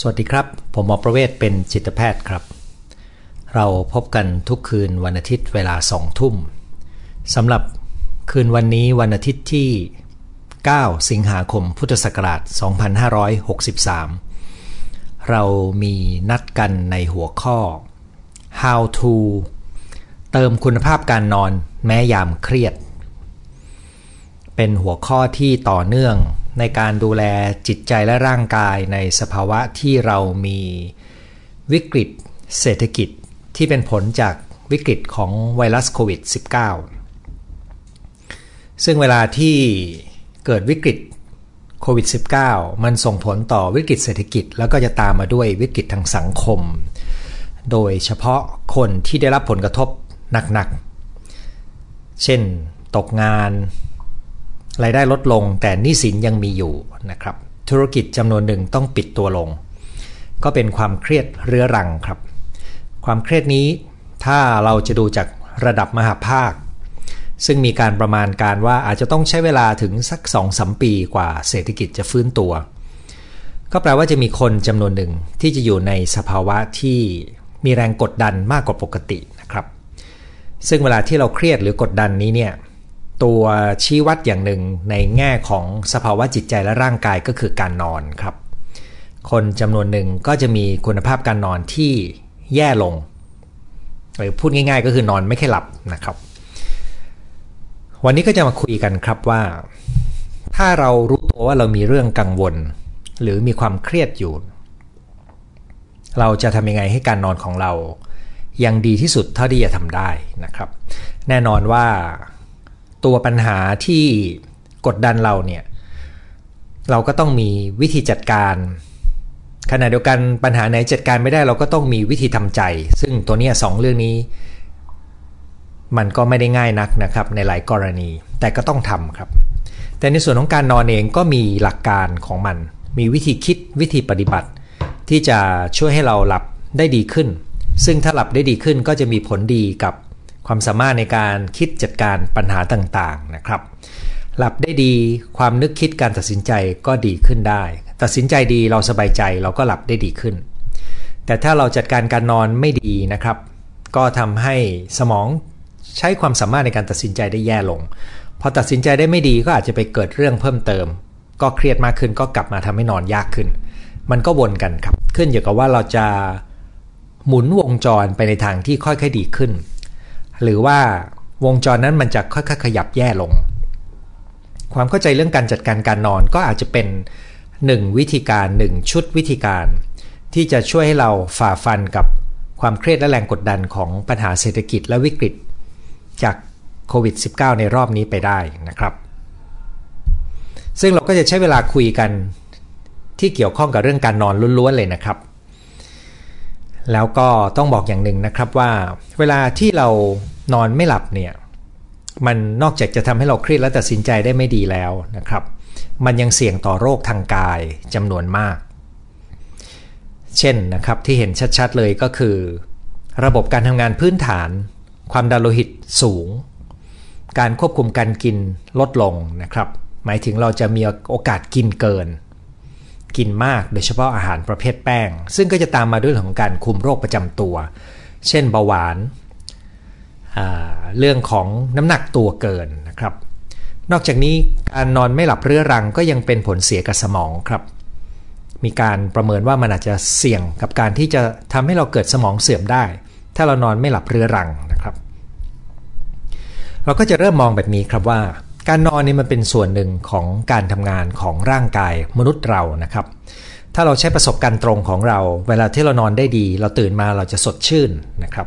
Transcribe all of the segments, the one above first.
สวัสดีครับ ผมหมอประเวศเป็นจิตแพทย์ครับ เราพบกันทุกคืนวันอาทิตย์เวลาสองทุ่มสำหรับคืนวันนี้วันอาทิตย์ที่ 9 สิงหาคมพุทธศักราช 2563 เรามีนัดกันในหัวข้อ how to เติมคุณภาพการนอนแม้ยามเครียด เป็นหัวข้อที่ต่อเนื่อง ในการดูแลจิตใจและร่างกายในสภาวะที่เรามีวิกฤตเศรษฐกิจที่เป็นผลจากวิกฤตของไวรัสโควิด -19 ซึ่งเวลาที่เกิดวิกฤตโควิด -19 มันส่งผลต่อวิกฤตเศรษฐกิจ แล้วก็จะตามมาด้วยวิกฤตทางสังคม โดยเฉพาะคนที่ได้รับผลกระทบหนักๆ เช่น ตกงาน รายได้ลดลงแต่หนี้สินยังมีอยู่นะครับ ธุรกิจจำนวนหนึ่งต้องปิดตัวลง ก็เป็นความเครียดเรื้อรังครับ ความเครียดนี้ถ้าเราจะดูจากระดับมหาภาค ซึ่งมีการประมาณการว่าอาจจะต้องใช้เวลาถึงสัก2อสมปีกว่าเศรษฐกิจจะฟื้นตัว ก็แปลว่าจะมีคนจำนวนหนึ่งที่จะอยู่ในสภาวะที่มีแรงกดดันมากกว่าปกตินะครับ ซึ่งเวลาที่เราเครียดหรือกดดันนี้เนี่ย ตัวชี้วัดอย่างหนึ่งในแง่ของสภาวะจิตใจและร่างกายก็คือการนอนครับ คนจำนวนหนึ่งก็จะมีคุณภาพการนอนที่แย่ลง หรือพูดง่ายๆ ก็คือนอนไม่ค่อยหลับนะครับ วันนี้ก็จะมาคุยกันครับว่า ถ้าเรารู้ตัวว่าเรามีเรื่องกังวล หรือมีความเครียดอยู่ เราจะทำยังไงให้การนอนของเรายังดีที่สุดเท่าที่จะทำได้นะครับ แน่นอนว่า ตัวปัญหาที่กดดันเราเนี่ย เราก็ต้องมีวิธีจัดการขณะเดียวกันปัญหาไหนจัดการไม่ได้เราก็ต้องมีวิธีทำใจ ซึ่งตัวนี้สองเรื่องนี้ มันก็ไม่ได้ง่ายนักนะครับในหลายกรณี แต่ก็ต้องทำครับ แต่ในส่วนของการนอนเองก็มีหลักการของมัน มีวิธีคิดวิธีปฏิบัติ ที่จะช่วยให้เราหลับได้ดีขึ้น ซึ่งถ้าหลับได้ดีขึ้นก็จะมีผลดีกับ ความสามารถในการคิดจัดการปัญหาต่างๆนะครับ หลับได้ดีความนึกคิดการตัดสินใจก็ดีขึ้นได้ ตัดสินใจดีเราสบายใจเราก็หลับได้ดีขึ้น แต่ถ้าเราจัดการการนอนไม่ดีนะครับ ก็ทำให้สมองใช้ความสามารถในการตัดสินใจได้แย่ลง พอตัดสินใจได้ไม่ดีก็อาจจะไปเกิดเรื่องเพิ่มเติม ก็เครียดมากขึ้นก็กลับมาทำให้นอนยากขึ้น มันก็วนกันครับ ขึ้นอยู่กับว่าเราจะหมุนวงจรไปในทางที่ค่อยๆดีขึ้น หรือว่าวงจรนั้นมันจะค่อยๆขยับแย่ลง ความเข้าใจเรื่องการจัดการการนอนก็อาจจะเป็นหนึ่งวิธีการหนึ่งชุดวิธีการ ที่จะช่วยให้เราฝ่าฟันกับความเครียดและแรงกดดันของปัญหาเศรษฐกิจและวิกฤต จากโควิด -19 ในรอบนี้ไปได้นะครับ ซึ่งเราก็จะใช้เวลาคุยกันที่เกี่ยวข้องกับเรื่องการนอนล้วนๆเลยนะครับ แล้วก็ต้องบอกอย่างหนึ่งนะครับว่า เวลาที่เรานอนไม่หลับเนี่ยมันนอกจากจะทำให้เราเครียดและตัดสินใจได้ไม่ดีแล้วนะครับ มันยังเสี่ยงต่อโรคทางกายจำนวนมาก เช่นนะครับที่เห็นชัดๆเลยก็คือ ระบบการทำงานพื้นฐาน ความดันโลหิตสูง การควบคุมการกินลดลงนะครับ หมายถึงเราจะมีโอกาสกินเกิน กินมากโดยเฉพาะอาหารประเภทแป้ง ซึ่งก็จะตามมาด้วยของการคุมโรคประจำตัว เช่นเบาหวานเรื่องของน้ำหนักตัวเกินนะครับ นอกจากนี้การนอนไม่หลับเรื้อรังก็ยังเป็นผลเสียกับสมองครับ มีการประเมินว่ามันอาจจะเสี่ยงกับการที่จะทำให้เราเกิดสมองเสื่อมได้ ถ้าเรานอนไม่หลับเรื้อรังนะครับ เราก็จะเริ่มมองแบบนี้ครับว่า การนอนนี่มันเป็นส่วนหนึ่งของการทำงานของร่างกายมนุษย์เรานะครับ ถ้าเราใช้ประสบการณ์ตรงของเรา เวลาที่เรานอนได้ดี เราตื่นมาเราจะสดชื่นนะครับ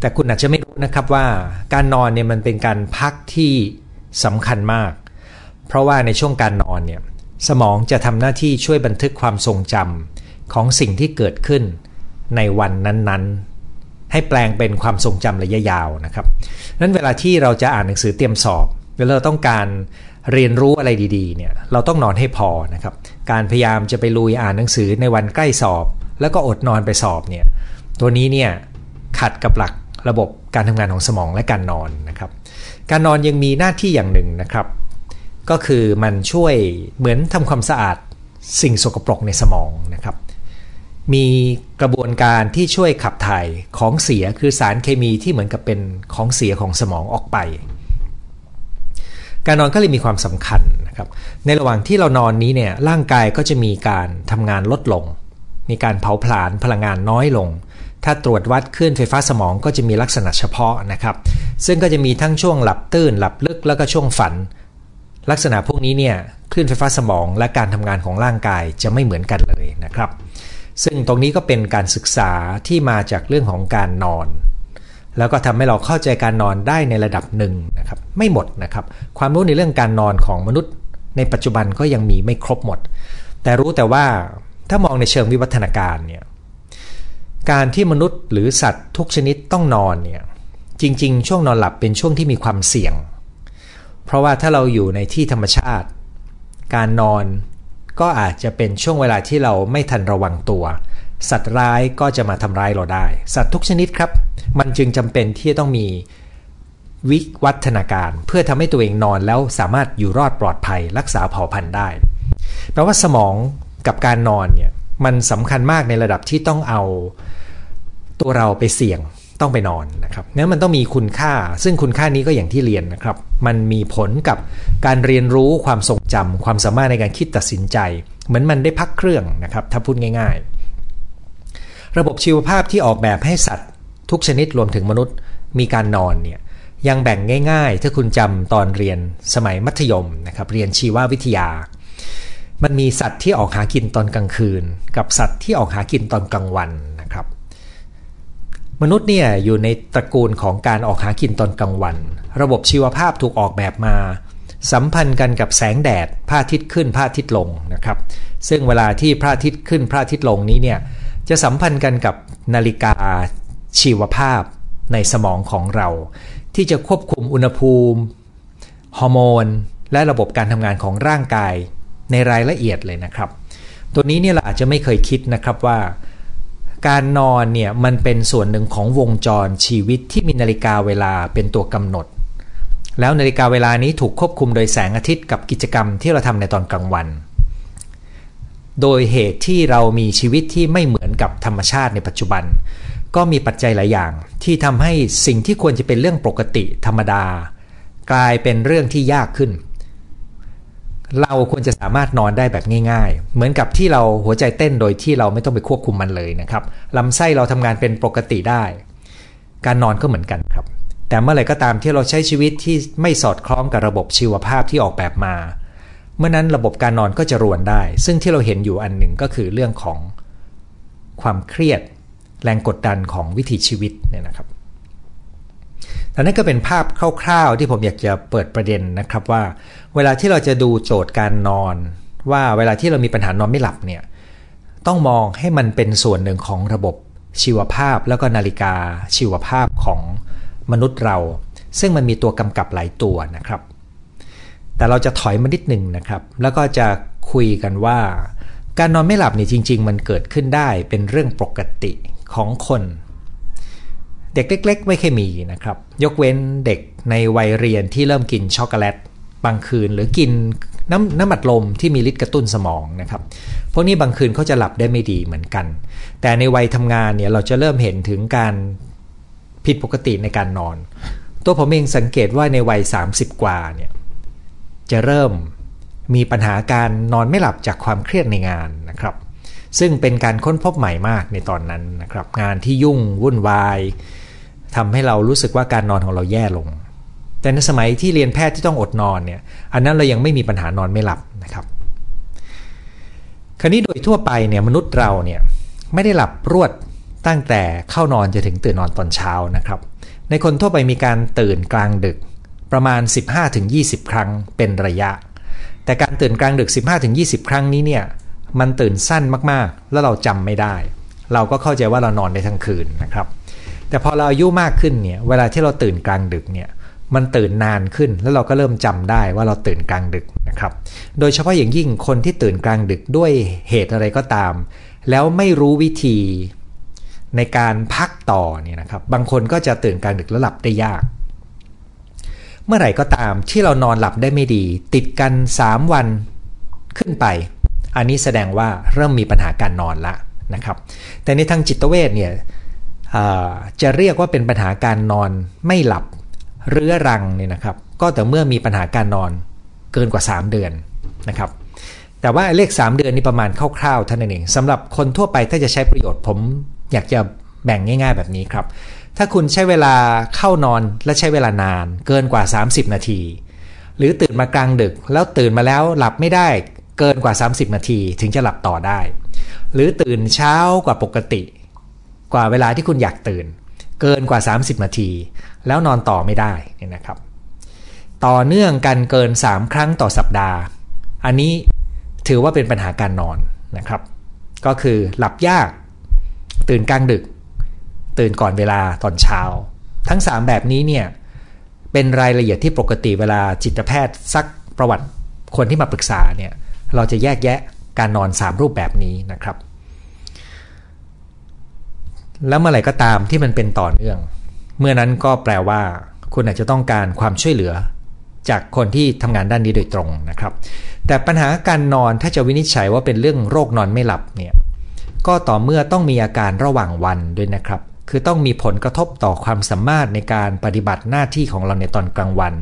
แต่คุณอาจจะไม่รู้นะครับว่าการนอนเนี่ยมันเป็นการพักที่สำคัญมาก เพราะว่าในช่วงการนอนเนี่ยสมองจะทำหน้าที่ช่วยบันทึกความทรงจำของสิ่งที่เกิดขึ้นในวันนั้นๆ ให้แปลงเป็นความทรงจำระยะยาวนะครับนั้นเวลาที่เราจะอ่านหนังสือเตรียมสอบ เวลาเราต้องการเรียนรู้อะไรดีๆเนี่ยเราต้องนอนให้พอนะครับการพยายามจะไปลุยอ่านหนังสือในวันใกล้สอบ แล้วก็อดนอนไปสอบเนี่ยตัวนี้เนี่ยขัดกับหลักระบบการทำงานของสมองและการนอนนะครับ การนอนยังมีหน้าที่อย่างหนึ่งนะครับ ก็คือมันช่วยเหมือนทำความสะอาดสิ่งสกปรกในสมองนะครับ มีกระบวนการที่ช่วยขับถ่ายของเสียคือสารเคมีที่เหมือนกับเป็นของเสียของสมองออกไป การนอนก็เลยมีความสำคัญนะครับ ในระหว่างที่เรานอนนี้เนี่ยร่างกายก็จะมีการทำงานลดลง มีการเผาผลาญพลังงานน้อยลง ถ้าตรวจวัดคลื่นไฟฟ้าสมองก็จะมีลักษณะเฉพาะนะครับ ซึ่งก็จะมีทั้งช่วงหลับตื่นหลับลึกแล้วก็ช่วงฝัน ลักษณะพวกนี้เนี่ยคลื่นไฟฟ้าสมองและการทำงานของร่างกายจะไม่เหมือนกันเลยนะครับ ซึ่งตรงนี้ก็เป็นการศึกษาที่มาจากเรื่องของการนอน แล้วก็ทำให้เราเข้าใจการนอนได้ในระดับหนึ่งนะครับไม่หมดนะครับ ความรู้ในเรื่องการนอนของมนุษย์ ในปัจจุบันก็ยังมีไม่ครบหมด แต่รู้แต่ว่าถ้ามองในเชิงวิวัฒนาการเนี่ยการที่มนุษย์หรือสัตว์ทุกชนิดต้องนอนเนี่ยจริง ๆ ช่วงนอนหลับเป็นช่วงที่มีความเสี่ยง เพราะว่าถ้าเราอยู่ในที่ธรรมชาติ การนอนก็อาจจะเป็นช่วงเวลาที่เราไม่ทันระวังตัว สัตว์ร้ายก็จะมาทำร้ายเราได้ สัตว์ทุกชนิดครับ มันจึงจำเป็นที่จะต้องมีวิวัฒนาการ เพื่อทำให้ตัวเองนอนแล้วสามารถอยู่รอดปลอดภัย รักษาเผ่าพันธุ์ได้ แปลว่าสมองกับการนอนเนี่ยมันสำคัญมากในระดับที่ต้องเอาตัวเราไปเสี่ยงต้องไปนอนนะครับนั้นมันต้องมีคุณค่า ซึ่งคุณค่านี้ก็อย่างที่เรียนนะครับ มันมีผลกับการเรียนรู้ความทรงจำความสามารถในการคิดตัดสินใจ เหมือนมันได้พักเครื่องนะครับ ถ้าพูดง่ายๆ ระบบชีวภาพที่ออกแบบให้สัตว์ ทุกชนิดรวมถึงมนุษย์ มีการนอนเนี่ยยังแบ่งง่าย ๆ ถ้าคุณจำตอนเรียนสมัยมัธยมนะครับเรียนชีววิทยา มันมีสัตว์ที่ออกหากินตอนกลางคืน กับสัตว์ที่ออกหากินตอนกลางวันนะครับ มนุษย์เนี่ยอยู่ในตระกูลของการออกหากินตอนกลางวัน ระบบชีวภาพถูกออกแบบมา สัมพันธ์กันกับแสงแดดพระอาทิตย์ขึ้นพระอาทิตย์ลงนะครับ ซึ่งเวลาที่พระอาทิตย์ขึ้นพระอาทิตย์ลงนี้เนี่ย จะสัมพันธ์กันกับนาฬิกาชีวภาพในสมองของเรา ที่จะควบคุมอุณหภูมิ ฮอร์โมน และระบบการทำงานของร่างกายในรายละเอียดเลยนะครับ ตัวนี้เนี่ยเราอาจจะไม่เคยคิดนะครับว่า การนอนเนี่ยมันเป็นส่วนหนึ่งของวงจรชีวิตที่มีนาฬิกาเวลาเป็นตัวกำหนด แล้วนาฬิกาเวลานี้ถูกควบคุมโดยแสงอาทิตย์กับกิจกรรมที่เราทำในตอนกลางวัน โดยเหตุที่เรามีชีวิตที่ไม่เหมือนกับธรรมชาติในปัจจุบัน ก็มีปัจจัยหลายอย่าง ที่ทำให้สิ่งที่ควรจะเป็นเรื่องปกติธรรมดา กลายเป็นเรื่องที่ยากขึ้น เราควรจะสามารถนอนได้แบบง่าย ๆ เหมือนกับที่เราหัวใจเต้นโดยที่เราไม่ต้องไปควบคุมมันเลยนะครับลำไส้เราทำงานเป็นปกติได้ การนอนก็เหมือนกันครับ แต่เมื่อไหร่ก็ตามที่เราใช้ชีวิตที่ไม่สอดคล้องกับระบบชีวภาพที่ออกแบบมา เมื่อนั้นระบบการนอนก็จะรวนได้ ซึ่งที่เราเห็นอยู่อันหนึ่งก็คือเรื่องของความเครียดแรงกดดันของวิถีชีวิตเนี่ยนะครับแต่นั่นก็เป็นภาพคร่าวๆ ที่ผมอยากจะเปิดประเด็นนะครับว่า เวลาที่เราจะดูโจทย์การนอน ว่าเวลาที่เรามีปัญหานอนไม่หลับเนี่ยต้องมองให้มันเป็นส่วนหนึ่งของระบบชีวภาพแล้วก็นาฬิกาชีวภาพของมนุษย์เรา ซึ่งมันมีตัวกำกับหลายตัวนะครับ แต่เราจะถอยมานิดหนึ่งนะครับ แล้วก็จะคุยกันว่า การนอนไม่หลับนี่จริง ๆ มันเกิดขึ้นได้เป็นเรื่องปกติของคน เด็กเล็ก ๆ ไม่เคยมีนะครับ ยกเว้นเด็กในวัยเรียนที่เริ่มกินช็อกโกแลตบางคืนหรือกินน้ำน้ำมัดลมที่มีฤทธิ์กระตุ้นสมองนะครับ พวกนี้บางคืนเขาจะหลับได้ไม่ดีเหมือนกัน แต่ในวัยทำงานเนี่ยเราจะเริ่มเห็นถึงการผิดปกติในการนอน ตัวผมเองสังเกตว่าในวัย 30 กว่าเนี่ย จะเริ่มมีปัญหาการนอนไม่หลับจากความเครียดในงานนะครับ ซึ่งเป็นการค้นพบใหม่มากในตอนนั้นนะครับ งานที่ยุ่งวุ่นวายทำให้เรารู้สึกว่าการนอนของเราแย่ลง แต่ในสมัยที่เรียนแพทย์ที่ต้องอดนอนเนี่ย อันนั้นเรายังไม่มีปัญหานอนไม่หลับนะครับ คราวนี้โดยทั่วไปเนี่ยมนุษย์เราเนี่ยไม่ได้หลับรวดตั้งแต่เข้านอนจะถึงตื่นนอนตอนเช้านะครับ ในคนทั่วไปมีการตื่นกลางดึก ประมาณ 15-20 ครั้งเป็นระยะ แต่การตื่นกลางดึก 15-20 ครั้งนี้เนี่ยมันตื่นสั้นมากๆ แล้วเราจำไม่ได้ เราก็เข้าใจว่าเรานอนได้ทั้งคืนนะครับ แต่พอเราอายุมากขึ้นเนี่ยเวลาที่เราตื่นกลางดึกเนี่ยมันตื่นนานขึ้นแล้วเราก็เริ่มจำได้ว่าเราตื่นกลางดึกนะครับ โดยเฉพาะอย่างยิ่งคนที่ตื่นกลางดึกด้วยเหตุอะไรก็ตาม แล้วไม่รู้วิธีในการพักต่อเนี่ยนะครับ บางคนก็จะตื่นกลางดึกแล้วหลับได้ยาก เมื่อไหร่ก็ตามที่เรานอนหลับได้ไม่ดี ติดกัน 3 วันขึ้นไป อันนี้แสดงว่าเริ่มมีปัญหาการนอนละนะครับ แต่ในทางจิตเวชเนี่ยจะเรียกว่าเป็นปัญหาการนอนไม่หลับเรื้อรังเนี่ยนะครับ ก็แต่เมื่อมีปัญหาการนอนเกินกว่า 3 เดือนนะครับ แต่ว่าเลข 3 เดือนนี่ประมาณคร่าวๆท่านเองสำหรับคนทั่วไปถ้าจะใช้ประโยชน์ผม อยากจะแบ่งง่าย ๆ แบบนี้ครับ ถ้าคุณใช้เวลาเข้านอนและใช้เวลานานเกินกว่า 30 นาที หรือตื่นมากลางดึกแล้วตื่นมาแล้วหลับไม่ได้เกินกว่า 30 นาทีถึงจะหลับต่อได้ หรือตื่นเช้ากว่าปกติ กว่าเวลาที่คุณอยากตื่น เกินกว่า 30 นาที แล้วนอนต่อไม่ได้นี่นะครับ ต่อเนื่องกันเกิน 3 ครั้งต่อสัปดาห์ อันนี้ถือว่าเป็นปัญหาการนอนนะครับ ก็คือหลับยาก ตื่นกลางดึก ตื่นก่อนเวลาตอนเช้า ทั้ง 3 แบบนี้เนี่ยเป็นรายละเอียดที่ปกติเวลาจิตแพทย์ซักประวัติคนที่มาปรึกษาเนี่ยเราจะแยกแยะการนอน 3 รูปแบบนี้นะครับ แล้วเมื่อไหร่ก็ตามที่มันเป็นต่อเนื่อง เมื่อนั้นก็แปลว่า คุณอาจจะต้องการความช่วยเหลือ จากคนที่ทำงานด้านนี้โดยตรงนะครับ แต่ปัญหาการนอนถ้าจะวินิจฉัยว่าเป็นเรื่องโรคนอนไม่หลับเนี่ยก็ต่อเมื่อต้องมีอาการระหว่างวันด้วยนะครับ คือต้องมีผลกระทบต่อความสามารถในการปฏิบัติหน้าที่ของเราในตอนกลางวัน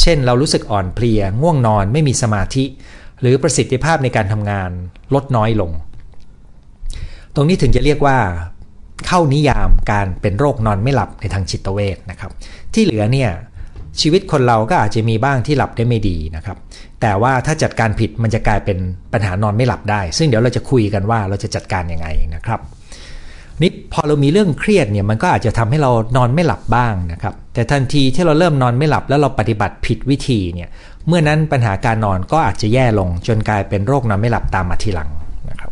เช่น เรารู้สึกอ่อนเพลีย ง่วงนอน ไม่มีสมาธิ หรือประสิทธิภาพในการทำงานลดน้อยลง ตรงนี้ถึงจะเรียกว่า เข้านิยามการเป็นโรคนอนไม่หลับในทางจิตเวชนะครับ ที่เหลือเนี่ยชีวิตคนเราก็อาจจะมีบ้างที่หลับได้ไม่ดีนะครับ แต่ว่าถ้าจัดการผิดมันจะกลายเป็นปัญหานอนไม่หลับได้ ซึ่งเดี๋ยวเราจะคุยกันว่าเราจะจัดการยังไงนะครับ นี่พอเรามีเรื่องเครียดเนี่ยมันก็อาจจะทำให้เรานอนไม่หลับบ้างนะครับ แต่ทันทีที่เราเริ่มนอนไม่หลับแล้วเราปฏิบัติผิดวิธีเนี่ยเมื่อนั้นปัญหาการนอนก็อาจจะแย่ลง จนกลายเป็นโรคนอนไม่หลับตามมาทีหลังนะครับ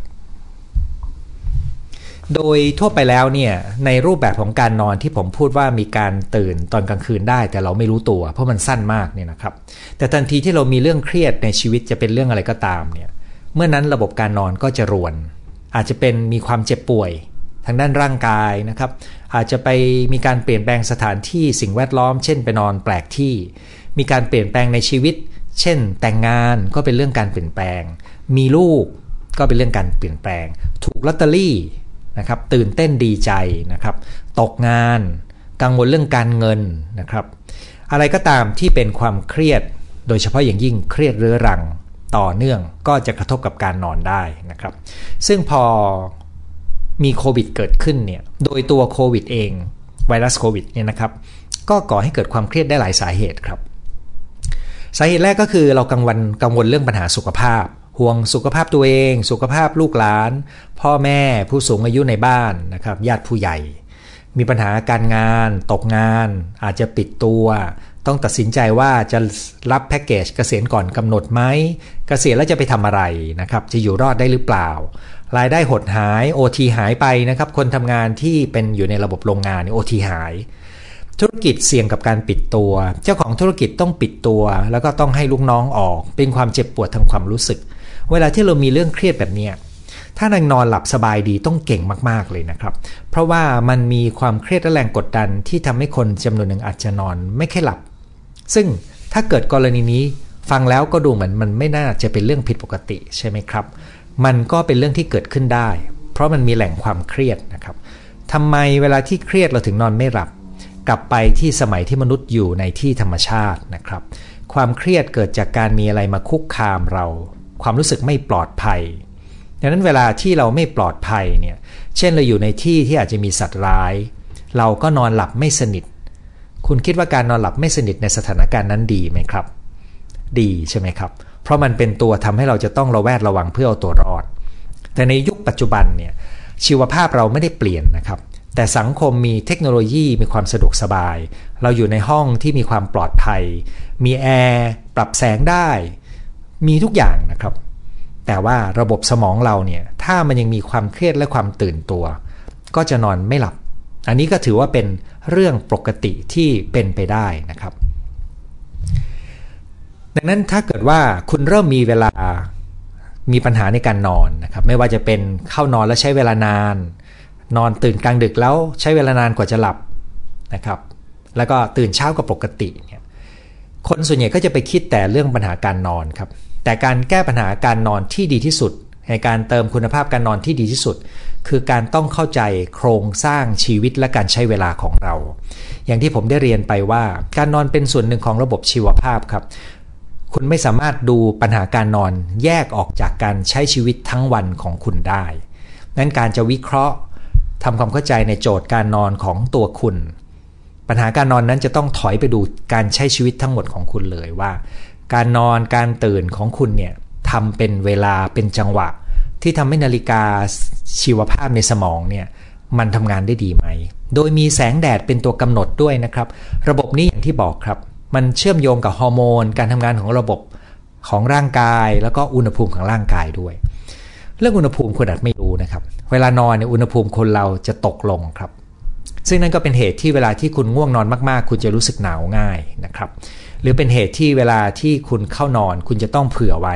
โดยทั่วไปแล้วเนี่ยในรูปแบบของการนอนที่ผมพูดว่ามีการตื่นตอนกลางคืนได้ แต่เราไม่รู้ตัวเพราะมันสั้นมากเนี่ยนะครับ แต่ทันทีที่เรามีเรื่องเครียดในชีวิตจะเป็นเรื่องอะไรก็ตามเนี่ยเมื่อนั้นระบบการนอนก็จะรวน อาจจะเป็นมีความเจ็บป่วย ทางด้านร่างกายนะครับ อาจจะไปมีการเปลี่ยนแปลงสถานที่สิ่งแวดล้อม เช่นไปนอนแปลกที่ มีการเปลี่ยนแปลงในชีวิต เช่น แต่งงานก็เป็นเรื่องการเปลี่ยนแปลง มีลูกก็เป็นเรื่องการเปลี่ยนแปลง ถูกลอตเตอรี่นะครับตื่นเต้นดีใจนะครับ ตกงาน กังวลเรื่องการเงินนะครับ อะไรก็ตามที่เป็นความเครียด โดยเฉพาะอย่างยิ่งเครียดเรื้อรังต่อเนื่องก็จะกระทบกับการนอนได้นะครับ ซึ่งพอ มีโควิดเกิดขึ้นเนี่ยโดยตัวโควิดเองไวรัสโควิดเนี่ยนะครับก็ก่อให้เกิดความเครียดได้หลายสาเหตุครับ สาเหตุแรกก็คือเรากังวลกังวลเรื่องปัญหาสุขภาพ ห่วงสุขภาพตัวเอง สุขภาพลูกหลาน พ่อแม่ผู้สูงอายุในบ้านนะครับญาติผู้ใหญ่ มีปัญหาการงาน ตกงาน อาจจะปิดตัว ต้องตัดสินใจว่าจะรับแพ็กเกจเกษียณก่อนกำหนดไหมเกษียณแล้วจะไปทำอะไรนะครับ จะอยู่รอดได้หรือเปล่า รายได้หดหาย OT หายไปนะครับ คนทำงานที่เป็นอยู่ในระบบโรงงานโอทีหาย ธุรกิจเสี่ยงกับการปิดตัว เจ้าของธุรกิจต้องปิดตัว แล้วก็ต้องให้ลูกน้องออก เป็นความเจ็บปวดทางความรู้สึก เวลาที่เรามีเรื่องเครียดแบบนี้ถ้านางนอนหลับสบายดีต้องเก่งมาก ๆ เลยนะครับ เพราะว่ามันมีความเครียดและแรงกดดันที่ทำให้คนจำนวนหนึ่งอาจจะนอน ไม่ค่อยหลับ ซึ่งถ้าเกิดกรณีนี้ฟังแล้วก็ดูเหมือนมันไม่น่าจะเป็นเรื่องผิดปกติใช่ไหมครับ มันก็เป็นเรื่องที่เกิดขึ้นได้ เพราะมันมีแหล่งความเครียดนะครับทำไมเวลาที่เครียดเราถึงนอนไม่หลับ กลับไปที่สมัยที่มนุษย์อยู่ในที่ธรรมชาตินะครับ ความเครียดเกิดจากการมีอะไรมาคุกคามเรา ความรู้สึกไม่ปลอดภัยดังนั้นเวลาที่เราไม่ปลอดภัยเนี่ย เช่นเราอยู่ในที่ที่อาจจะมีสัตว์ร้าย เราก็นอนหลับไม่สนิท คุณคิดว่าการนอนหลับไม่สนิทในสถานการณ์นั้นดีไหมครับ ดีใช่ไหมครับ เพราะมันเป็นตัวทำให้เราจะต้องระแวดระวังเพื่อเอาตัวรอด แต่ในยุคปัจจุบันเนี่ยชีวภาพเราไม่ได้เปลี่ยนนะครับแต่สังคมมีเทคโนโลยีมีความสะดวกสบาย เราอยู่ในห้องที่มีความปลอดภัย มีแอร์ปรับแสงได้ มีทุกอย่างนะครับ แต่ว่าระบบสมองเราเนี่ยถ้ามันยังมีความเครียดและความตื่นตัว ก็จะนอนไม่หลับ อันนี้ก็ถือว่าเป็นเรื่องปกติที่เป็นไปได้นะครับ ดังนั้นถ้าเกิดว่าคุณเริ่มมีเวลามีปัญหาในการนอนนะครับ ไม่ว่าจะเป็นเข้านอนแล้วใช้เวลานาน นอนตื่นกลางดึกแล้วใช้เวลานานกว่าจะหลับนะครับ แล้วก็ตื่นเช้ากว่าปกติเนี่ยคนส่วนใหญ่ก็จะไปคิดแต่เรื่องปัญหาการนอนครับแต่การแก้ปัญหาการนอนที่ดีที่สุด ในการเติมคุณภาพการนอนที่ดีที่สุด คือการต้องเข้าใจโครงสร้างชีวิตและการใช้เวลาของเรา อย่างที่ผมได้เรียนไปว่า การนอนเป็นส่วนหนึ่งของระบบชีวภาพครับ คุณไม่สามารถดูปัญหาการนอนแยกออกจากการใช้ชีวิตทั้งวันของคุณได้นั้นการจะวิเคราะห์ทำความเข้าใจในโจทย์การนอนของตัวคุณ ปัญหาการนอนนั้นจะต้องถอยไปดูการใช้ชีวิตทั้งหมดของคุณเลยว่า การนอนการตื่นของคุณเนี่ย ทำเป็นเวลาเป็นจังหวะ ที่ทำให้นาฬิกาชีวภาพในสมองเนี่ยมันทำงานได้ดีไหม โดยมีแสงแดดเป็นตัวกำหนดด้วยนะครับ ระบบนี้อย่างที่บอกครับ มันเชื่อมโยงกับฮอร์โมน การทำงานของระบบของร่างกาย แล้วก็อุณหภูมิของร่างกายด้วย เรื่องอุณหภูมิคุณอาจไม่รู้นะครับ เวลานอนเนี่ยอุณหภูมิคนเราจะตกลงครับ ซึ่งนั่นก็เป็นเหตุที่เวลาที่คุณง่วงนอนมากๆ คุณจะรู้สึกหนาวง่ายนะครับ หรือเป็นเหตุที่เวลาที่คุณเข้านอน คุณจะต้องเผื่อไว้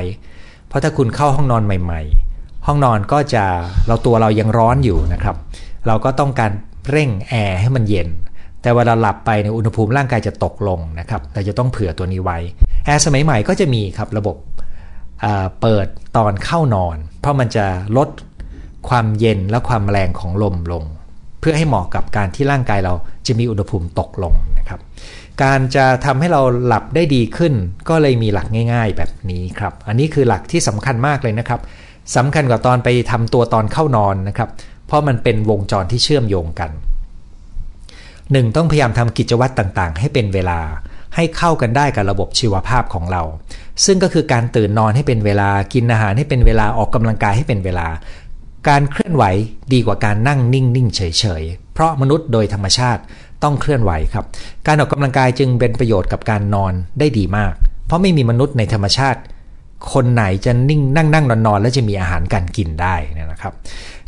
เพราะถ้าคุณเข้าห้องนอนใหม่ ๆ ห้องนอนก็จะเราตัวเรายังร้อนอยู่นะครับ เราก็ต้องการเร่งแอร์ให้มันเย็น แต่เวลาหลับไปในอุณหภูมิร่างกายจะตกลงนะครับเราจะต้องเผื่อตัวนี้ไว้แอร์สมัยใหม่ก็จะมีครับระบบเปิดตอนเข้านอน เพราะมันจะลดความเย็นและความแรงของลมลง พื่อให้เหมาะกับการที่ร่างกายเราจะมีอุณหภูมิตกลงนะครับ การจะทำให้เราหลับได้ดีขึ้น ก็เลยมีหลักง่าย ๆ แบบนี้ครับ อันนี้คือหลักที่สำคัญมากเลยนะครับสำคัญกว่าตอนไปทำตัวตอนเข้านอนนะครับ เพราะมันเป็นวงจรที่เชื่อมโยงกัน 1. ต้องพยายามทำกิจวัตรต่างๆ ให้เป็นเวลาให้เข้ากันได้กับระบบชีวภาพของเรา ซึ่งก็คือการตื่นนอนให้เป็นเวลากินอาหารให้เป็นเวลาออกกำลังกายให้เป็นเวลา การเคลื่อนไหวดีกว่าการนั่งนิ่งๆเฉยๆเพราะมนุษย์โดยธรรมชาติต้องเคลื่อนไหวครับ การออกกำลังกายจึงเป็นประโยชน์กับการนอนได้ดีมาก เพราะไม่มีมนุษย์ในธรรมชาติ คนไหนจะนิ่งนั่งนั่งนอนนอนแล้วจะมีอาหารการกินได้นะครับ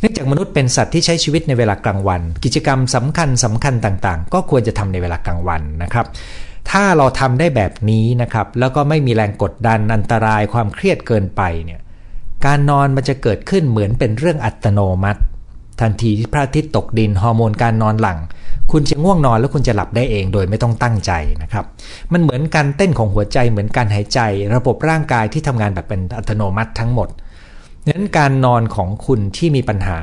เนื่องจากมนุษย์เป็นสัตว์ที่ใช้ชีวิตในเวลากลางวัน กิจกรรมสำคัญสำคัญต่างๆ ก็ควรจะทำในเวลากลางวันนะครับถ้าเราทำได้แบบนี้นะครับ แล้วก็ไม่มีแรงกดดันอันตรายความเครียดเกินไปเนี่ย การนอนมันจะเกิดขึ้นเหมือนเป็นเรื่องอัตโนมัติ ทันทีที่พระอาทิตย์ตกดินฮอร์โมนการนอนหลังคุณจะง่วงนอนแล้วคุณจะหลับได้เองโดยไม่ต้องตั้งใจนะครับ มันเหมือนการเต้นของหัวใจเหมือนการหายใจ ระบบร่างกายที่ทำงานแบบเป็นอัตโนมัติทั้งหมดนั้นการนอนของคุณที่มีปัญหา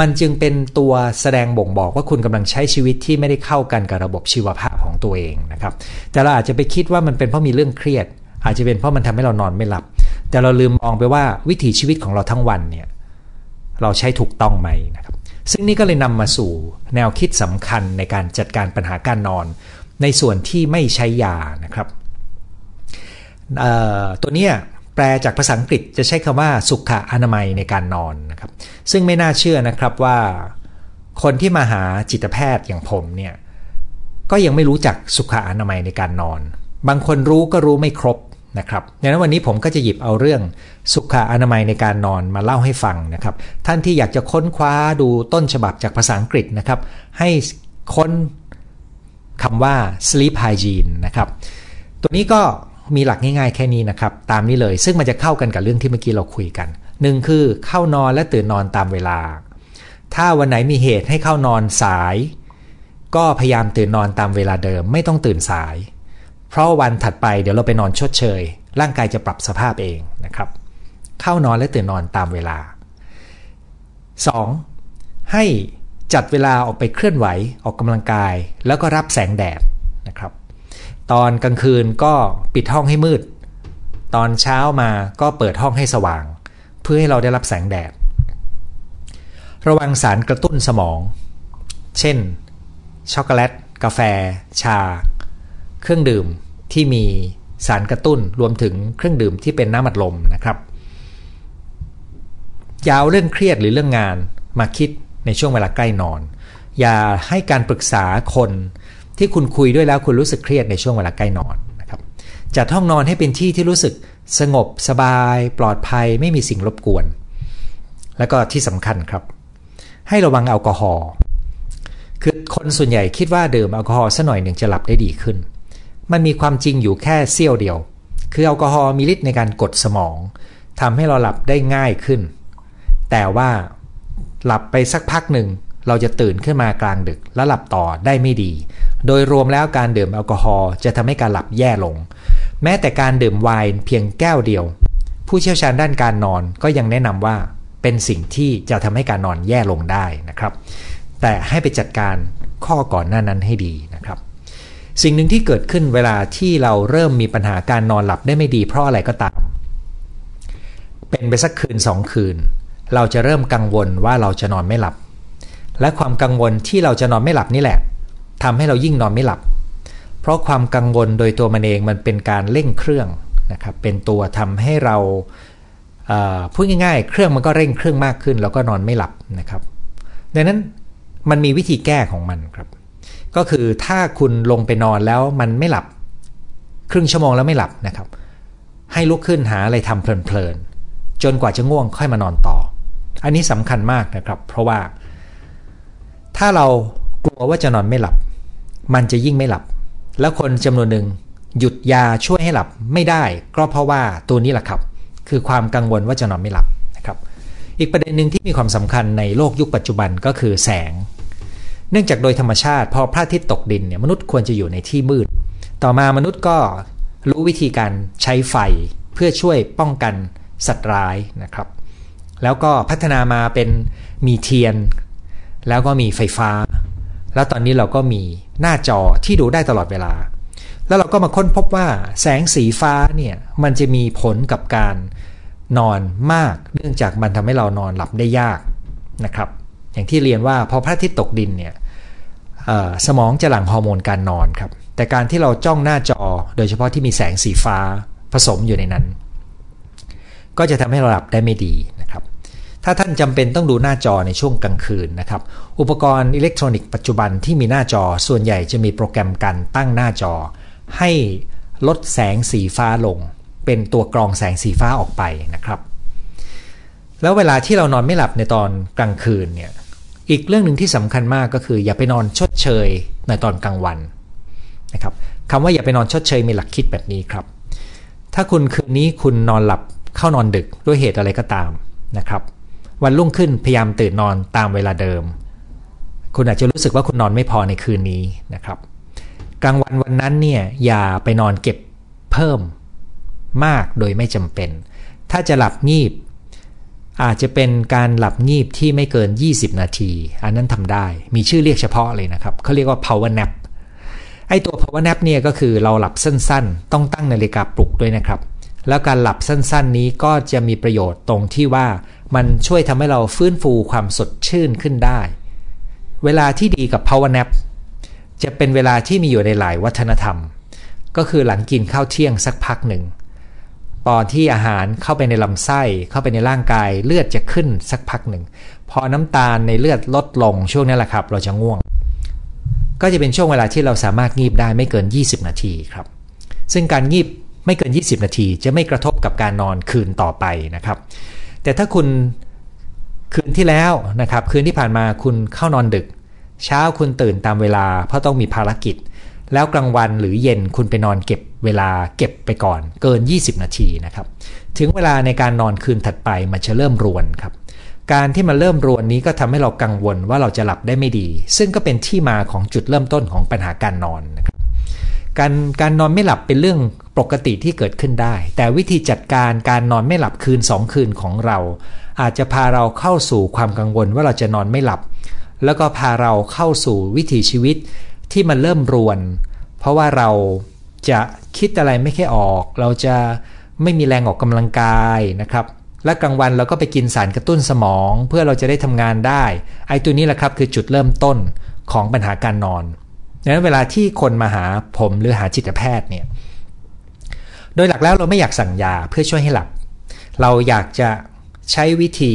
มันจึงเป็นตัวแสดงบ่งบอกว่าคุณกำลังใช้ชีวิตที่ไม่ได้เข้ากันกับระบบชีวภาพของตัวเองนะครับ แต่เราอาจจะไปคิดว่ามันเป็นเพราะมีเรื่องเครียด อาจจะเป็นเพราะมันทำให้เรานอนไม่หลับ แต่เราลืมมองไปว่าวิถีชีวิตของเราทั้งวันเนี่ยเราใช้ถูกต้องไหมนะครับ ซึ่งนี่ก็เลยนำมาสู่แนวคิดสำคัญในการจัดการปัญหาการนอน ในส่วนที่ไม่ใช้ยานะครับตัวเนี้ยแปลจากภาษาอังกฤษจะใช้คำว่าสุขอนามัยในการนอนนะครับ ซึ่งไม่น่าเชื่อนะครับว่าคนที่มาหาจิตแพทย์อย่างผมเนี่ยก็ยังไม่รู้จักสุขอนามัยในการนอน บางคนรู้ก็รู้ไม่ครบ นะครับดังนั้นวันนี้ผมก็จะหยิบเอาเรื่องสุขอนามัยในการนอนมาเล่าให้ฟังนะครับ ท่านที่อยากจะค้นคว้าดูต้นฉบับจากภาษาอังกฤษนะครับ ให้ค้นคำว่า sleep hygiene นะครับ ตัวนี้ก็มีหลักง่ายๆแค่นี้นะครับ ตามนี้เลยซึ่งมันจะเข้ากันกับเรื่องที่เมื่อกี้เราคุยกันหนึ่งคือเข้านอนและตื่นนอนตามเวลา ถ้าวันไหนมีเหตุให้เข้านอนสาย ก็พยายามตื่นนอนตามเวลาเดิม ไม่ต้องตื่นสาย เพราะวันถัดไปเดี๋ยวเราไปนอนชดเชย ร่างกายจะปรับสภาพเองนะครับ เข้านอนและตื่นนอนตามเวลา 2. ให้จัดเวลาออกไปเคลื่อนไหวออกกำลังกาย แล้วก็รับแสงแดดนะครับ ตอนกลางคืนก็ปิดห้องให้มืด ตอนเช้ามาก็เปิดห้องให้สว่าง เพื่อให้เราได้รับแสงแดด ระวังสารกระตุ้นสมอง เช่น ช็อกโกแลต กาแฟ ชา เครื่องดื่มที่มีสารกระตุ้นรวมถึงเครื่องดื่มที่เป็นน้ำอัดลมนะครับยาวเรื่องเครียดหรือเรื่องงานมาคิดในช่วงเวลาใกล้นอน อย่าให้การปรึกษาคนที่คุณคุยด้วยแล้วคุณรู้สึกเครียดในช่วงเวลาใกล้นอนนะครับจัดห้องนอนให้เป็นที่ที่รู้สึกสงบสบาย ปลอดภัยไม่มีสิ่งรบกวน แล้วก็ที่สำคัญครับ ให้ระวังแอลกอฮอล์คือคนส่วนใหญ่คิดว่าดื่มแอลกอฮอล์สัหน่อยหนึ่งจะหลับได้ดีขึ้น มันมีความจริงอยู่แค่เสี้ยวเดียว คือแอลกอฮอล์มีฤทธิ์ในการกดสมองทำให้เราหลับได้ง่ายขึ้น แต่ว่าหลับไปสักพักหนึ่งเราจะตื่นขึ้นมากลางดึกแล้วหลับต่อได้ไม่ดี โดยรวมแล้วการดื่มแอลกอฮอล์จะทำให้การหลับแย่ลง แม้แต่การดื่มไวน์เพียงแก้วเดียว ผู้เชี่ยวชาญด้านการนอนก็ยังแนะนำว่าเป็นสิ่งที่จะทำให้การนอนแย่ลงได้นะครับ แต่ให้ไปจัดการข้อก่อนหน้านั้นให้ดีนะครับ สิ่งหนึ่งที่เกิดขึ้นเวลาที่เราเริ่มมีปัญหาการนอนหลับได้ไม่ดีเพราะอะไรก็ตาม เป็นไปสักคืนสองคืน เราจะเริ่มกังวลว่าเราจะนอนไม่หลับ และความกังวลที่เราจะนอนไม่หลับนี่แหละทำให้เรายิ่งนอนไม่หลับ เพราะความกังวลโดยตัวมันเองมันเป็นการเร่งเครื่องนะครับเป็นตัวทำให้เราพูดง่ายๆ เครื่องมันก็เร่งเครื่องมากขึ้น แล้วก็นอนไม่หลับนะครับ ดังนั้นมันมีวิธีแก้ของมันครับ ก็คือถ้าคุณลงไปนอนแล้วมันไม่หลับ ครึ่งชั่วโมงแล้วไม่หลับนะครับ ให้ลุกขึ้นหาอะไรทำเพลินๆจนกว่าจะง่วงค่อยมานอนต่อ อันนี้สำคัญมากนะครับ เพราะว่า ถ้าเรากลัวว่าจะนอนไม่หลับ มันจะยิ่งไม่หลับ แล้วคนจำนวนหนึ่งหยุดยาช่วยให้หลับไม่ได้ ก็เพราะว่าตัวนี้แหละครับ คือความกังวลว่าจะนอนไม่หลับนะครับ อีกประเด็นหนึ่งที่มีความสำคัญในโลกยุคปัจจุบันก็คือแสง เนื่องจากโดยธรรมชาติ พอพระอาทิตย์ตกดินเนี่ยมนุษย์ควรจะอยู่ในที่มืด ต่อมามนุษย์ก็รู้วิธีการใช้ไฟเพื่อช่วยป้องกันสัตว์ร้ายนะครับ แล้วก็พัฒนามาเป็นมีเทียน แล้วก็มีไฟฟ้า แล้วตอนนี้เราก็มีหน้าจอที่ดูได้ตลอดเวลา แล้วเราก็มาค้นพบว่าแสงสีฟ้าเนี่ยมันจะมีผลกับการนอนมาก เนื่องจากมันทำให้เรานอนหลับได้ยากนะครับ อย่างที่เรียนว่าพอพระอาทิตย์ตกดินเนี่ย สมองจะหลั่งฮอร์โมนการนอนครับ แต่การที่เราจ้องหน้าจอ โดยเฉพาะที่มีแสงสีฟ้าผสมอยู่ในนั้น ก็จะทำให้เราหลับได้ไม่ดีนะครับ ถ้าท่านจำเป็นต้องดูหน้าจอในช่วงกลางคืนนะครับ อุปกรณ์อิเล็กทรอนิกส์ปัจจุบันที่มีหน้าจอส่วนใหญ่จะมีโปรแกรมการตั้งหน้าจอ ให้ลดแสงสีฟ้าลง เป็นตัวกรองแสงสีฟ้าออกไปนะครับ แล้วเวลาที่เรานอนไม่หลับในตอนกลางคืนเนี่ย อีกเรื่องหนึ่งที่สำคัญมากก็คืออย่าไปนอนชดเชยในตอนกลางวันนะครับคำว่าอย่าไปนอนชดเชยมีหลักคิดแบบนี้ครับ ถ้าคุณคืนนี้คุณนอนหลับเข้านอนดึกด้วยเหตุอะไรก็ตามนะครับ วันรุ่งขึ้นพยายามตื่นนอนตามเวลาเดิม คุณอาจจะรู้สึกว่าคุณนอนไม่พอในคืนนี้นะครับ กลางวันวันนั้นเนี่ยอย่าไปนอนเก็บเพิ่มมากโดยไม่จำเป็น ถ้าจะหลับงีบ อาจจะเป็นการหลับงีบที่ไม่เกิน 20 นาที อันนั้นทำได้ มีชื่อเรียกเฉพาะเลยนะครับเขาเรียกว่า power nap ไอตัว power nap เนี่ยก็คือเราหลับสั้นๆ ต้องตั้งนาฬิกาปลุกด้วยนะครับ แล้วการหลับสั้นๆ นี้ก็จะมีประโยชน์ตรงที่ว่ามันช่วยทำให้เราฟื้นฟูความสดชื่นขึ้นได้ เวลาที่ดีกับ power nap จะเป็นเวลาที่มีอยู่ในหลายวัฒนธรรม ก็คือหลังกินข้าวเที่ยงสักพักหนึ่ง ตอนที่อาหารเข้าไปในลำไส้เข้าไปในร่างกายเลือดจะขึ้นสักพักหนึ่งพอน้ำตาลในเลือดลดลงช่วงนี้แหละครับ เราจะง่วง ก็จะเป็นช่วงเวลาที่เราสามารถงีบได้ไม่เกิน 20 นาทีครับ ซึ่งการงีบไม่เกิน 20 นาที จะไม่กระทบกับการนอนคืนต่อไปนะครับ แต่ถ้าคุณคืนที่แล้วนะครับ คืนที่ผ่านมาคุณเข้านอนดึก เช้าคุณตื่นตามเวลาเพราะต้องมีภารกิจ แล้วกลางวันหรือเย็นคุณไปนอนเก็บเวลาเก็บไปก่อนเกิน 20 นาทีนะครับ ถึงเวลาในการนอนคืนถัดไปมันจะเริ่มรวนครับ การที่มันเริ่มรวนนี้ก็ทำให้เรากังวลว่าเราจะหลับได้ไม่ดี ซึ่งก็เป็นที่มาของจุดเริ่มต้นของปัญหาการนอนนะครับการการนอนไม่หลับเป็นเรื่องปกติที่เกิดขึ้นได้ แต่วิธีจัดการการนอนไม่หลับคืน 2 คืนของเรา อาจจะพาเราเข้าสู่ความกังวลว่าเราจะนอนไม่หลับ แล้วก็พาเราเข้าสู่วิถีชีวิต ที่มันเริ่มรวน เพราะว่าเราจะคิดอะไรไม่ค่อยออก เราจะไม่มีแรงออกกำลังกายนะครับ และกลางวันเราก็ไปกินสารกระตุ้นสมอง เพื่อเราจะได้ทำงานได้ ไอ้ตัวนี้แหละครับคือจุดเริ่มต้นของปัญหาการนอนดังนั้นเวลาที่คนมาหาผมหรือหาจิตแพทย์เนี่ย โดยหลักแล้วเราไม่อยากสั่งยาเพื่อช่วยให้หลับ เราอยากจะใช้วิธี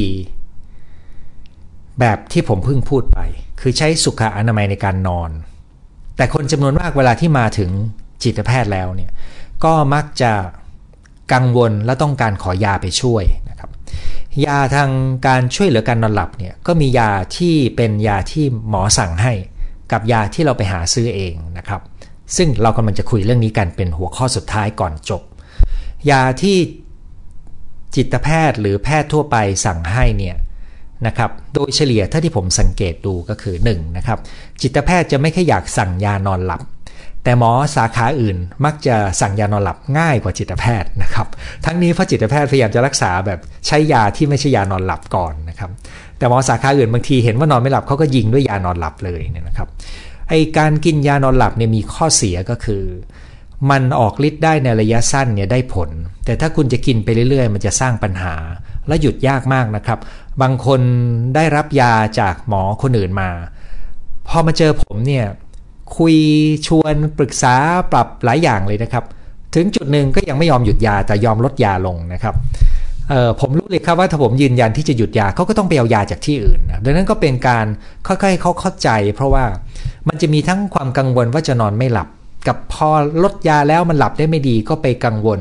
แบบที่ผมเพิ่งพูดไป คือใช้สุขอนามัยในการนอน แต่คนจำนวนมากเวลาที่มาถึงจิตแพทย์แล้วเนี่ยก็มักจะกังวลและต้องการขอยาไปช่วยนะครับยาทางการช่วยเหลือการนอนหลับเนี่ยก็มียาที่เป็นยาที่หมอสั่งให้กับยาที่เราไปหาซื้อเองนะครับ ซึ่งเรากำลังจะคุยเรื่องนี้กันเป็นหัวข้อสุดท้ายก่อนจบ ยาที่จิตแพทย์หรือแพทย์ทั่วไปสั่งให้เนี่ย นะครับ โดยเฉลี่ยถ้าที่ผมสังเกตดูก็คือ1นะครับจิตแพทย์จะไม่แค่อยากสั่งยานอนหลับ แต่หมอสาขาอื่นมักจะสั่งยานอนหลับง่ายกว่าจิตแพทย์นะครับ ทั้งนี้เพราะจิตแพทย์พยายามจะรักษาแบบใช้ยาที่ไม่ใช่ยานอนหลับก่อนนะครับ แต่หมอสาขาอื่นบางทีเห็นว่านอนไม่หลับเขาก็ยิงด้วยยานอนหลับเลยเนี่ยนะครับ ไอการกินยานอนหลับเนี่ยมีข้อเสียก็คือ มันออกฤทธิ์ได้ในระยะสั้นเนี่ยได้ผล แต่ถ้าคุณจะกินไปเรื่อยๆ มันจะสร้างปัญหาและหยุดยากมากนะครับ บางคนได้รับยาจากหมอคนอื่นมา พอมาเจอผมเนี่ยคุยชวนปรึกษาปรับหลายอย่างเลยนะครับ ถึงจุดหนึ่งก็ยังไม่ยอมหยุดยาแต่ยอมลดยาลงนะครับผมรู้เลยครับว่าถ้าผมยืนยันที่จะหยุดยาเขาก็ต้องไปเอายาจากที่อื่นนะดังนั้นก็เป็นการค่อยๆเขาเข้าใจ เพราะว่ามันจะมีทั้งความกังวลว่าจะนอนไม่หลับ กับพอลดยาแล้วมันหลับได้ไม่ดีก็ไปกังวล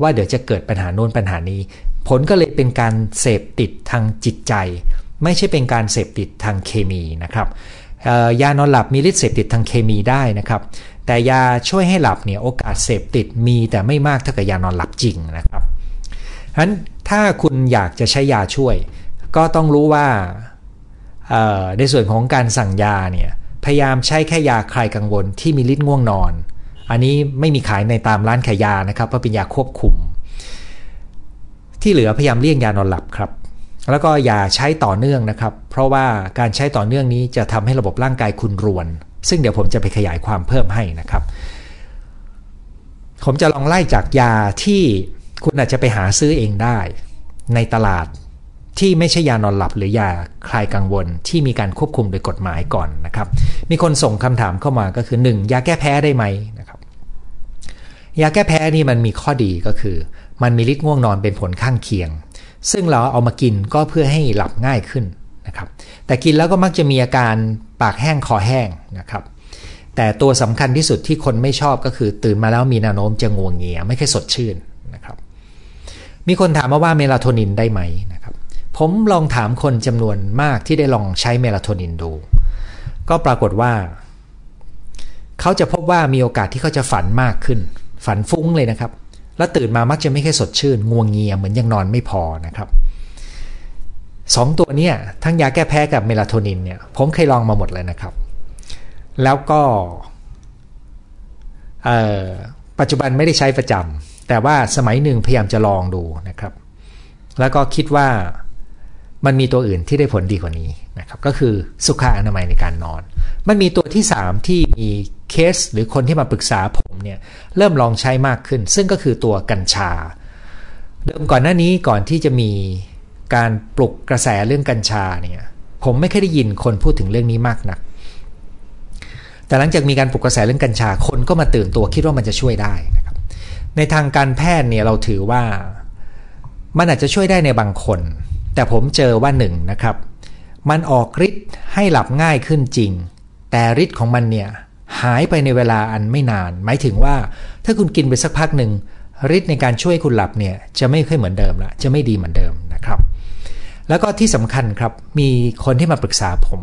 ว่าเดี๋ยวจะเกิดปัญหาโน้นปัญหานี้ ผลก็เลยเป็นการเสพติดทางจิตใจ ไม่ใช่เป็นการเสพติดทางเคมีนะครับยานอนหลับมีฤทธิ์เสพติดทางเคมีได้นะครับ แต่ยาช่วยให้หลับเนี่ยโอกาสเสพติดมีแต่ไม่มากเท่ากับยานอนหลับจริงนะครับฉะนั้นถ้าคุณอยากจะใช้ยาช่วย ก็ต้องรู้ว่าในส่วนของการสั่งยาเนี่ยพยายามใช้แค่ยาคลายกังวลที่มีฤทธิ์ง่วงนอน อันนี้ไม่มีขายในตามร้านขายยานะครับเพราะเป็นยาควบคุม ที่เหลือพยายามเลี่ยงยานอนหลับครับ แล้วก็อย่าใช้ต่อเนื่องนะครับ เพราะว่าการใช้ต่อเนื่องนี้จะทำให้ระบบร่างกายคุณรวน ซึ่งเดี๋ยวผมจะไปขยายความเพิ่มให้นะครับ ผมจะลองไล่จากยาที่คุณอาจจะไปหาซื้อเองได้ ในตลาดที่ไม่ใช่ยานอนหลับหรือยาคลายกังวลที่มีการควบคุมโดยกฎหมายก่อนนะครับ มีคนส่งคำถามเข้ามาก็คือ 1. ยาแก้แพ้ได้ไหมนะครับยาแก้แพ้นี่มันมีข้อดีก็คือ มันมีฤทธิ์ง่วงนอนเป็นผลข้างเคียง ซึ่งเราเอามากินก็เพื่อให้หลับง่ายขึ้นนะครับ แต่กินแล้วก็มักจะมีอาการปากแห้งคอแห้งนะครับ แต่ตัวสำคัญที่สุดที่คนไม่ชอบก็คือ ตื่นมาแล้วมีแนวโน้มจะงวงเงียไม่ค่อยสดชื่นนะครับ มีคนถามมาว่าเมลาโทนินได้ไหมนะครับ ผมลองถามคนจำนวนมากที่ได้ลองใช้เมลาโทนินดู ก็ปรากฏว่า เขาจะพบว่ามีโอกาสที่เขาจะฝันมากขึ้น ฝันฟุ้งเลยนะครับ แล้วตื่นมามักจะไม่ค่อยสดชื่นง่วงเงียเหมือนยังนอนไม่พอนะครับสองตัวเนี้ทั้งยาแก้แพ้กับเมลาโทนินเนี่ยผมเคยลองมาหมดเลยนะครับ แล้วก็ปัจจุบันไม่ได้ใช้ประจำแต่ว่าสมัยหนึ่งพยายามจะลองดูนะครับ แล้วก็คิดว่า มันมีตัวอื่นที่ได้ผลดีกว่านี้นะครับก็คือสุขอนามัยในการนอน มันมีตัวที่ 3 ที่มีเคสหรือคนที่มาปรึกษาผมเนี่ยเริ่มลองใช้มากขึ้น ซึ่งก็คือตัวกัญชา เดิมก่อนหน้านี้ก่อนที่จะมีการปลุกกระแสเรื่องกัญชาเนี่ยผมไม่เคยได้ยินคนพูดถึงเรื่องนี้มากนัก แต่หลังจากมีการปลุกกระแสเรื่องกัญชาคนก็มาตื่นตัวคิดว่ามันจะช่วยได้นะครับในทางการแพทย์เนี่ยเราถือว่ามันอาจจะช่วยได้ในบางคน แต่ผมเจอว่าหนึ่งนะครับ มันออกฤทธิ์ให้หลับง่ายขึ้นจริง แต่ฤทธิ์ของมันเนี่ยหายไปในเวลาอันไม่นาน หมายถึงว่าถ้าคุณกินไปสักพักหนึ่งฤทธิ์ในการช่วยคุณหลับเนี่ยจะไม่ค่อยเหมือนเดิมละจะไม่ดีเหมือนเดิมนะครับ แล้วก็ที่สำคัญครับมีคนที่มาปรึกษาผม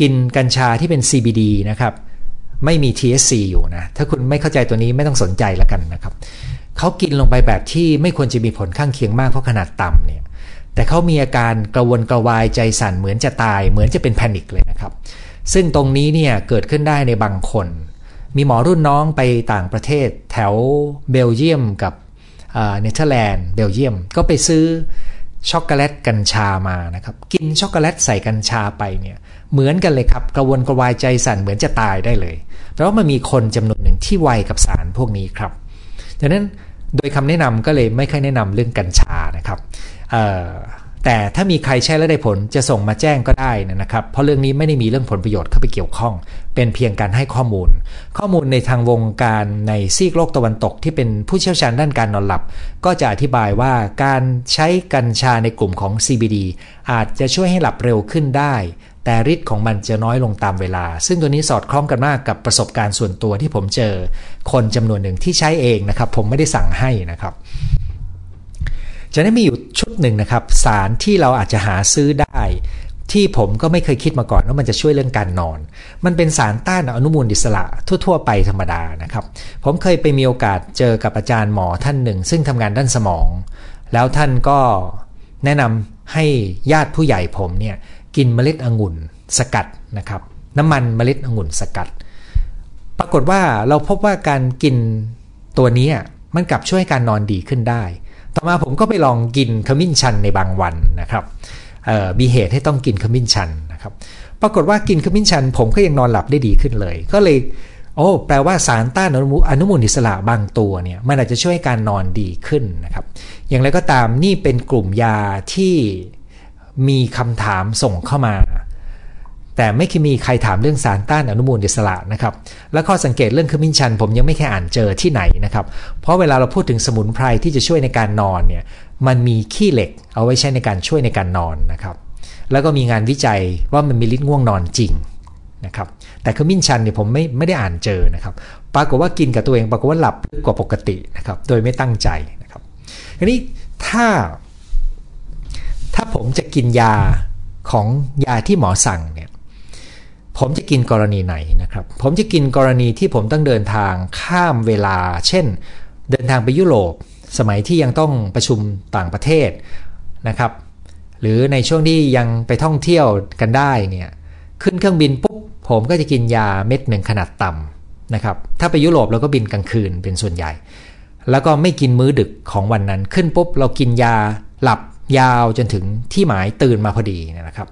กินกัญชาที่เป็น CBD นะครับไม่มี THC อยู่นะ ถ้าคุณไม่เข้าใจตัวนี้ไม่ต้องสนใจแล้วกันนะครับ เขากินลงไปแบบที่ไม่ควรจะมีผลข้างเคียงมากเพราะขนาดต่ำเนี่ย แต่เขามีอาการกระวนกระวายใจสั่นเหมือนจะตาย เหมือนจะเป็น panic เลยนะครับ ซึ่งตรงนี้เนี่ยเกิดขึ้นได้ในบางคน มีหมอรุ่นน้องไปต่างประเทศแถวเบลเยียมกับเนเธอร์แลนด์เบลเยียมก็ไปซื้อช็อกโกแลตกัญชามานะครับ กินช็อกโกแลตใส่กัญชาไปเนี่ยเหมือนกันเลยครับกระวนกระวายใจสั่นเหมือนจะตายได้เลยเพราะว่ามันมีคนจำนวนหนึ่งที่ไวกับสารพวกนี้ครับดังนั้นโดยคำแนะนำก็เลยไม่ค่อยแนะนำเรื่องกัญชานะครับ แต่ถ้ามีใครใช้แล้วได้ผลจะส่งมาแจ้งก็ได้นะครับ เพราะเรื่องนี้ไม่ได้มีเรื่องผลประโยชน์เข้าไปเกี่ยวข้อง เป็นเพียงการให้ข้อมูล ข้อมูลในทางวงการในซีกโลกตะวันตกที่เป็นผู้เชี่ยวชาญด้านการนอนหลับ ก็จะอธิบายว่าการใช้กัญชาในกลุ่มของ CBD อาจจะช่วยให้หลับเร็วขึ้นได้ แต่ฤทธิ์ของมันจะน้อยลงตามเวลา ซึ่งตัวนี้สอดคล้องกันมากกับประสบการณ์ส่วนตัวที่ผมเจอ คนจำนวนหนึ่งที่ใช้เองนะครับ ผมไม่ได้สั่งให้นะครับ จะได้มีอยู่ชุดหนึ่งนะครับ สารที่เราอาจจะหาซื้อได้ ที่ผมก็ไม่เคยคิดมาก่อนว่ามันจะช่วยเรื่องการนอน มันเป็นสารต้านอนุมูลอิสระทั่ว ๆ ไปธรรมดานะครับ ผมเคยไปมีโอกาสเจอกับอาจารย์หมอท่านหนึ่ง ซึ่งทำงานด้านสมอง แล้วท่านก็แนะนำให้ญาติผู้ใหญ่ผมเนี่ยกินเมล็ดองุ่นสกัดนะครับน้ำมันเมล็ดองุ่นสกัดปปรากฏว่าเราพบว่าการกินตัวนี้มันกลับช่วยการนอนดีขึ้นได้ ต่อมาผมก็ไปลองกินขมิ้นชันในบางวันนะครับมีเหตุให้ต้องกินขมิ้นชันนะครับ ปรากฏว่ากินขมิ้นชัน ผมก็ยังนอนหลับได้ดีขึ้นเลย ก็เลยโอ้แปลว่าสารต้านอนุมูลอิสระบางตัวเนี่ยมันอาจจะช่วยการนอนดีขึ้นนะครับ อย่างไรก็ตามนี่เป็นกลุ่มยาที่มีคำถามส่งเข้ามา แต่ไม่เคยมีใครถามเรื่องสารต้านอนุมูลอิสระนะครับ และข้อสังเกตเรื่องขมิ้นชัน ผมยังไม่แค่อ่านเจอที่ไหนนะครับ เพราะเวลาเราพูดถึงสมุนไพรที่จะช่วยในการนอนเนี่ย มันมีขี้เหล็กเอาไว้ใช้ในการช่วยในการนอนนะครับ แล้วก็มีงานวิจัยว่ามันมีฤทธิ์ง่วงนอนจริงนะครับ แต่ขมิ้นชันเนี่ยผมไม่ไม่ได้อ่านเจอนะครับ ปรากฏว่ากินกับตัวเองปรากฏว่าหลับกว่าปกตินะครับ โดยไม่ตั้งใจนะครับทีนี้ถ้า ถ้าผมจะกินยาของยาที่หมอสั่งเนี่ย ผมจะกินกรณีไหนนะครับ ผมจะกินกรณีที่ผมต้องเดินทางข้ามเวลา เช่น เดินทางไปยุโรป สมัยที่ยังต้องประชุมต่างประเทศนะครับ หรือในช่วงที่ยังไปท่องเที่ยวกันได้เนี่ย ขึ้นเครื่องบินปุ๊บผมก็จะกินยาเม็ดหนึ่งขนาดต่ำนะครับ ถ้าไปยุโรปเราก็บินกลางคืนเป็นส่วนใหญ่ แล้วก็ไม่กินมื้อดึกของวันนั้น ขึ้นปุ๊บเรากินยาหลับยาวจนถึงที่หมายตื่นมาพอดีนะครับ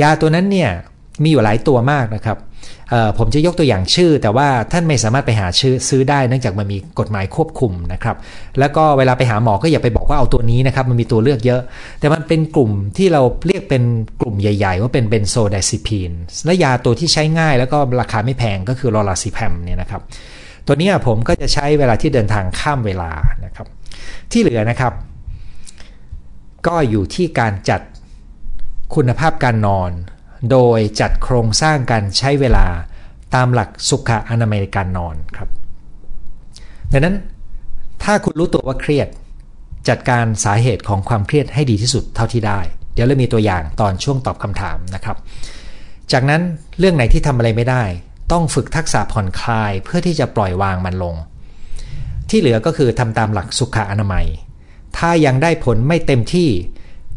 ยาตัวนั้นเนี่ย มีอยู่หลายตัวมากนะครับผมจะยกตัวอย่างชื่อ แต่ว่าท่านไม่สามารถไปหาชื่อซื้อได้เนื่องจากมันมีกฎหมายควบคุมนะครับ แล้วก็เวลาไปหาหมอก็อย่าไปบอกว่าเอาตัวนี้นะครับ มันมีตัวเลือกเยอะ แต่มันเป็นกลุ่มที่เราเรียกเป็นกลุ่มใหญ่ ๆ ว่าเป็นเบนโซไดซิพีนและยาตัวที่ใช้ง่าย แล้วก็ราคาไม่แพงก็คือลอราซิแพมเนี่ยนะครับ ตัวนี้ผมก็จะใช้เวลาที่เดินทางข้ามเวลานะครับ ที่เหลือนะครับ ก็อยู่ที่การจัดคุณภาพการนอน โดยจัดโครงสร้างการใช้เวลาตามหลักสุขอนามัยการนอนครับ ดังนั้นถ้าคุณรู้ตัวว่าเครียด จัดการสาเหตุของความเครียดให้ดีที่สุดเท่าที่ได้ เดี๋ยวเรามีตัวอย่างตอนช่วงตอบคำถามนะครับ จากนั้นเรื่องไหนที่ทำอะไรไม่ได้ ต้องฝึกทักษะผ่อนคลายเพื่อที่จะปล่อยวางมันลง ที่เหลือก็คือทำตามหลักสุขอนามัย ถ้ายังได้ผลไม่เต็มที่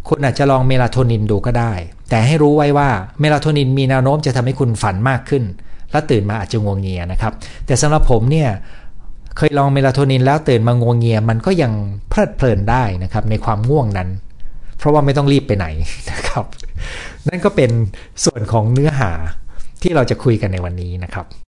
คุณอาจจะลองเมลาโทนินดูก็ได้ แต่ให้รู้ไว้ว่าเมลาโทนินมีแนวโน้มจะทำให้คุณฝันมากขึ้น และตื่นมาอาจจะงวงเงียนะครับ แต่สำหรับผมเนี่ยเคยลองเมลาโทนินแล้วตื่นมางวงเงียมันก็ยังเพลิดเพลินได้นะครับในความง่วงนั้น เพราะว่าไม่ต้องรีบไปไหนนะครับ นั่นก็เป็นส่วนของเนื้อหาที่เราจะคุยกันในวันนี้นะครับ